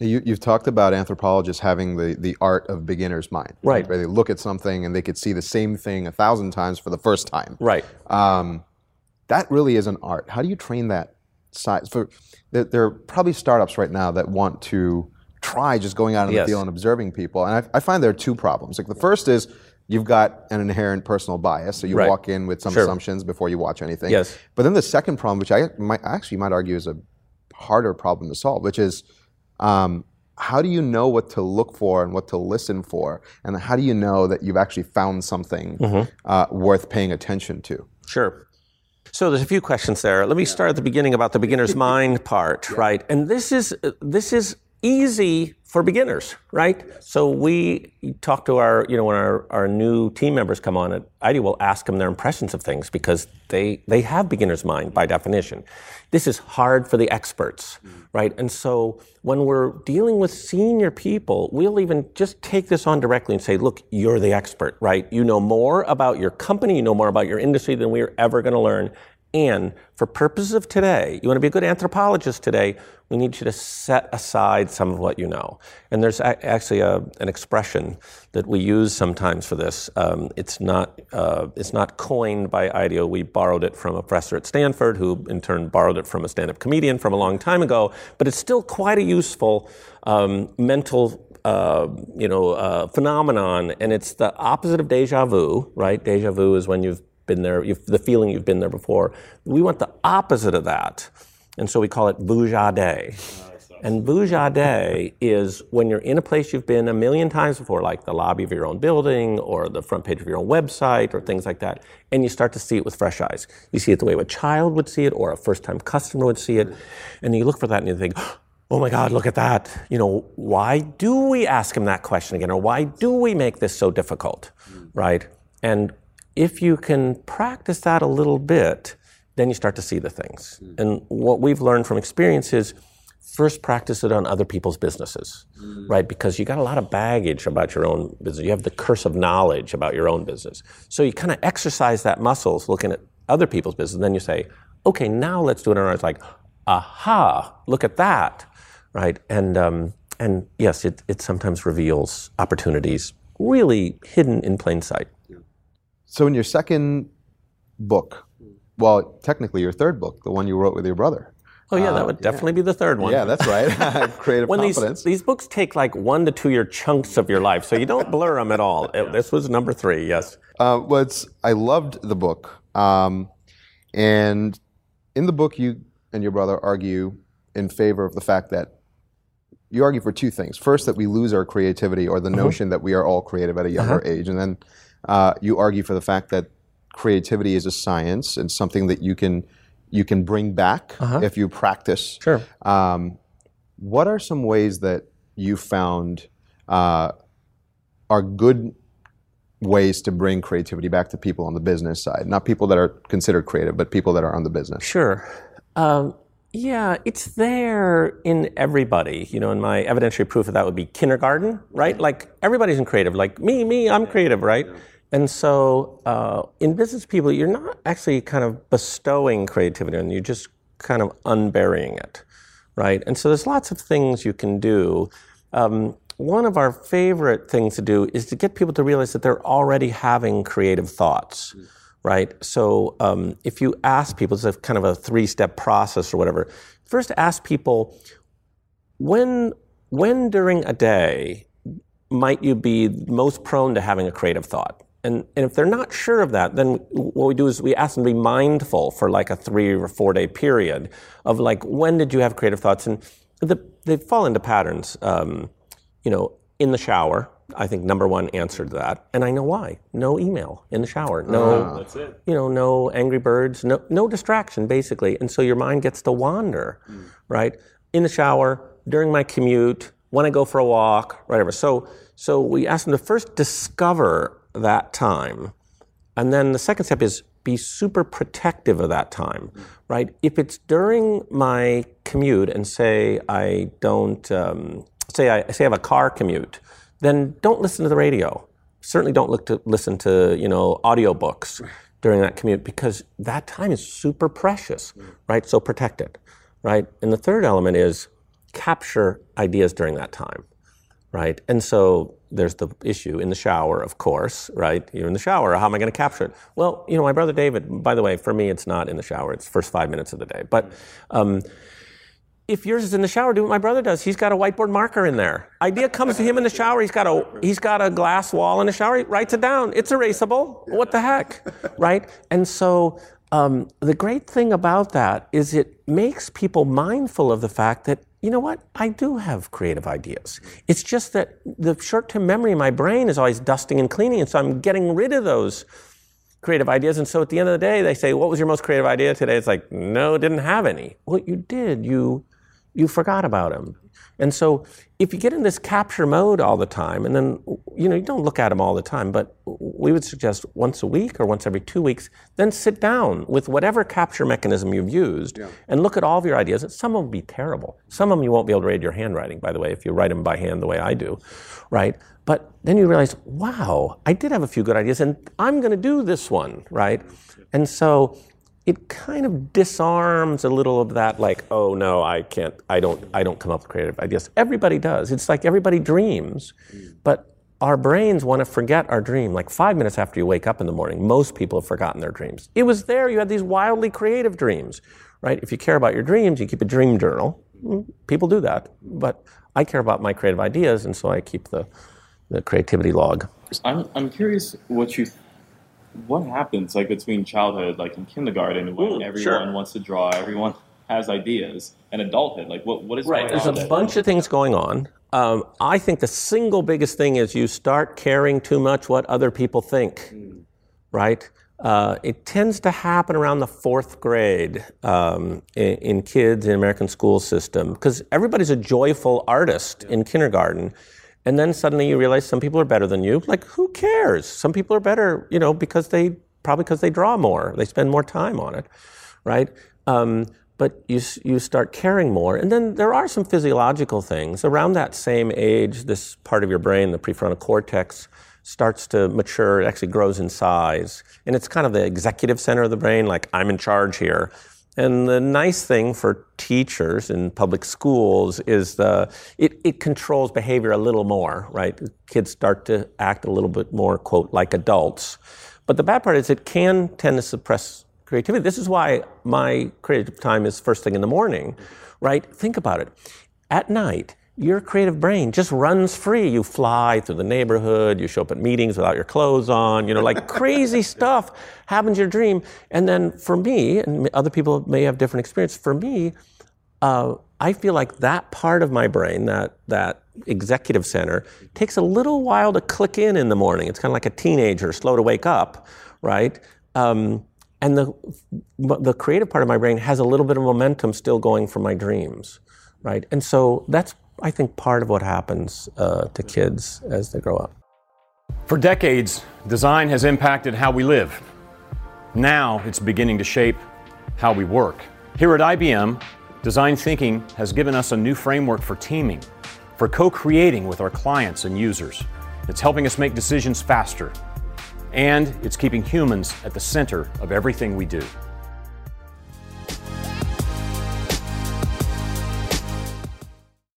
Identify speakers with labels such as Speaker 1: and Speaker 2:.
Speaker 1: You, you've talked about anthropologists having the, the art of beginner's mind.
Speaker 2: Right.
Speaker 1: Where they look at something and they could see the same thing a thousand times for the first time.
Speaker 2: Right.
Speaker 1: Um, that really is an art. How do you train that side? For there, there are probably startups right now that want to try just going out in
Speaker 2: Yes.
Speaker 1: the field and observing people, and I, I find there are two problems. Like the first is you've got an inherent personal bias, so you
Speaker 2: Right.
Speaker 1: walk in with some
Speaker 2: Sure.
Speaker 1: assumptions before you watch anything.
Speaker 2: Yes.
Speaker 1: But then the second problem, which I might, actually might argue is a harder problem to solve, which is um, how do you know what to look for and what to listen for, and how do you know that you've actually found something
Speaker 2: Mm-hmm.
Speaker 1: uh, worth paying attention to?
Speaker 2: Sure. So there's a few questions there. Let me start at the beginning about the beginner's mind part, right? And this is this is easy for beginners, right? So we talk to our, you know, when our, our new team members come on at IDEO, we'll ask them their impressions of things because they they have beginner's mind by definition. This is hard for the experts, mm. right? And so when we're dealing with senior people, we'll even just take this on directly and say, look, you're the expert, right? You know more about your company, you know more about your industry than we are ever going to learn. And for purposes of today, you want to be a good anthropologist today, we need you to set aside some of what you know. And there's a- actually a, an expression that we use sometimes for this. Um, it's not uh, it's not coined by IDEO. We borrowed it from a professor at Stanford, who in turn borrowed it from a stand-up comedian from a long time ago. But it's still quite a useful um, mental uh, you know, uh, phenomenon, and it's the opposite of deja vu, right? Deja vu is when you've been there, you've, the feeling you've been there before. We want the opposite of that, and so we call it vuja de. And vuja de is when you're in a place you've been a million times before, like the lobby of your own building or the front page of your own website or things like that, and you start to see it with fresh eyes. You see it the way a child would see it or a first-time customer would see it, and you look for that and you think, oh my God, look at that. You know, why do we ask him that question again? Or why do we make this so difficult? Right? And if you can practice that a little bit, then you start to see the things. And what we've learned from experience is first practice it on other people's businesses, right? Because you got a lot of baggage about your own business. You have the curse of knowledge about your own business. So you kind of exercise that muscles looking at other people's business. And then you say, okay, now let's do it on ours. Like, aha, look at that, right? And um, and yes, it, it sometimes reveals opportunities really hidden in plain sight.
Speaker 1: So in your second book, well, technically your third book, the one you wrote with your brother.
Speaker 2: Oh yeah, that would definitely be the third one.
Speaker 1: Yeah, that's right. Creative
Speaker 2: when
Speaker 1: confidence.
Speaker 2: these these books take like one to two year chunks of your life, so you don't blur them at all. It- This was number three. Yes.
Speaker 1: Uh, well, I loved the book. Um, and in the book, you and your brother argue in favor of the fact that you argue for two things. First, that we lose our creativity or the notion that we are all creative at a younger age. And then uh, you argue for the fact that creativity is a science and something that you can, you can bring back if you practice.
Speaker 2: Sure.
Speaker 1: Um, what are some ways that you found uh, are good ways to bring creativity back to people on the business side? Not people that are considered creative, but people that are on the business.
Speaker 2: Sure. Um, yeah, it's there in everybody. You know, and my evidentiary proof of that would be kindergarten, right? Like everybody's in creative. Like me, me, I'm creative, right? And so uh, in business people, you're not actually kind of bestowing creativity on you're just kind of unburying it, right? And so there's lots of things you can do. Um, one of our favorite things to do is to get people to realize that they're already having creative thoughts, right? So um, if you ask people, it's a kind of a three-step process or whatever. First, ask people when when during a day might you be most prone to having a creative thought? And, and if they're not sure of that, then what we do is we ask them to be mindful for like a three or four day period of like, when did you have creative thoughts? And the, they fall into patterns. Um, you know, in the shower, I think number one answer to that. And I know why. No email in the shower. No,
Speaker 3: That's it.
Speaker 2: you know, no angry birds, no, no distraction, basically. And so your mind gets to wander, right? In the shower, during my commute, when I go for a walk, whatever. So, so we ask them to first discover that time. And then the second step is be super protective of that time, right? If it's during my commute and say I don't, um, say I say I have a car commute, then don't listen to the radio. Certainly don't look to listen to you know audiobooks during that commute because that time is super precious, right? So protect it, right? And the third element is capture ideas during that time, right? And so there's the issue in the shower, of course, right? You're in the shower. How am I going to capture it? Well, you know, my brother David. By the way, for me, it's not in the shower. It's first five minutes of the day. But um, if yours is in the shower, do what my brother does. He's got a whiteboard marker in there. Idea comes to him in the shower. He's got a he's got a glass wall in the shower. He writes it down. It's erasable. What the heck, right? And so um, the great thing about that is it makes people mindful of the fact that you know what I do have creative ideas. It's just that the short-term memory in my brain is always dusting and cleaning, and so I'm getting rid of those creative ideas. And so at the end of the day, they say, "What was your most creative idea today?" It's like, "No, didn't have any." Well, you did. You you forgot about them. And so if you get in this capture mode all the time, and then, you know, you don't look at them all the time, but we would suggest once a week or once every two weeks, then sit down with whatever capture mechanism you've used yeah. and look at all of your ideas. Some of them will be terrible. Some of them you won't be able to read your handwriting, by the way, if you write them by hand the way I do, right? But then you realize, wow, I did have a few good ideas, and I'm going to do this one, right? And so it kind of disarms a little of that like oh no i can't i don't i don't come up with creative ideas. Everybody does. It's like everybody dreams. Mm. But our brains want to forget our dream like five minutes after you wake up in the morning most people have forgotten their dreams. It was there. You had these wildly creative dreams right? If you care about your dreams you keep a dream journal. Mm, people do that. But i care about my creative ideas and so i keep the, the creativity log.
Speaker 3: I'm, I'm curious what you what happens like between childhood, like in kindergarten, when Ooh, everyone sure. wants to draw, everyone has ideas, and adulthood, like what what is
Speaker 2: right? There's a bunch of things going on. Um, I think the single biggest thing is you start caring too much what other people think, mm. right? Uh, it tends to happen around the fourth grade um, in, in, kids in American school system because everybody's a joyful artist yeah. in kindergarten and then suddenly you realize some people are better than you. Like, who cares? Some people are better, you know, because they probably because they draw more, they spend more time on it, right? Um, but you you start caring more, and then there are some physiological things around that same age. This part of your brain, the prefrontal cortex, starts to mature. It actually grows in size, and it's kind of the executive center of the brain. Like I'm in charge here. And the nice thing for teachers in public schools is the, it, it controls behavior a little more, right? Kids start to act a little bit more, quote, like adults. But the bad part is it can tend to suppress creativity. This is why my creative time is first thing in the morning, right? Think about it. At night, your creative brain just runs free. You fly through the neighborhood, you show up at meetings without your clothes on, you know, like crazy stuff happens in your dream. And then for me, and other people may have different experience, for me, uh, I feel like that part of my brain, that, that executive center, takes a little while to click in in the morning. It's kind of like a teenager, slow to wake up, right? Um, and the, the creative part of my brain has a little bit of momentum still going for my dreams, right? And so that's I think, part of what happens uh, to kids as they grow up.
Speaker 4: For decades, design has impacted how we live. Now it's beginning to shape how we work. Here at IBM, design thinking has given us a new framework for teaming, for co creating with our clients and users. It's helping us make decisions faster, and it's keeping humans at the center of everything we do.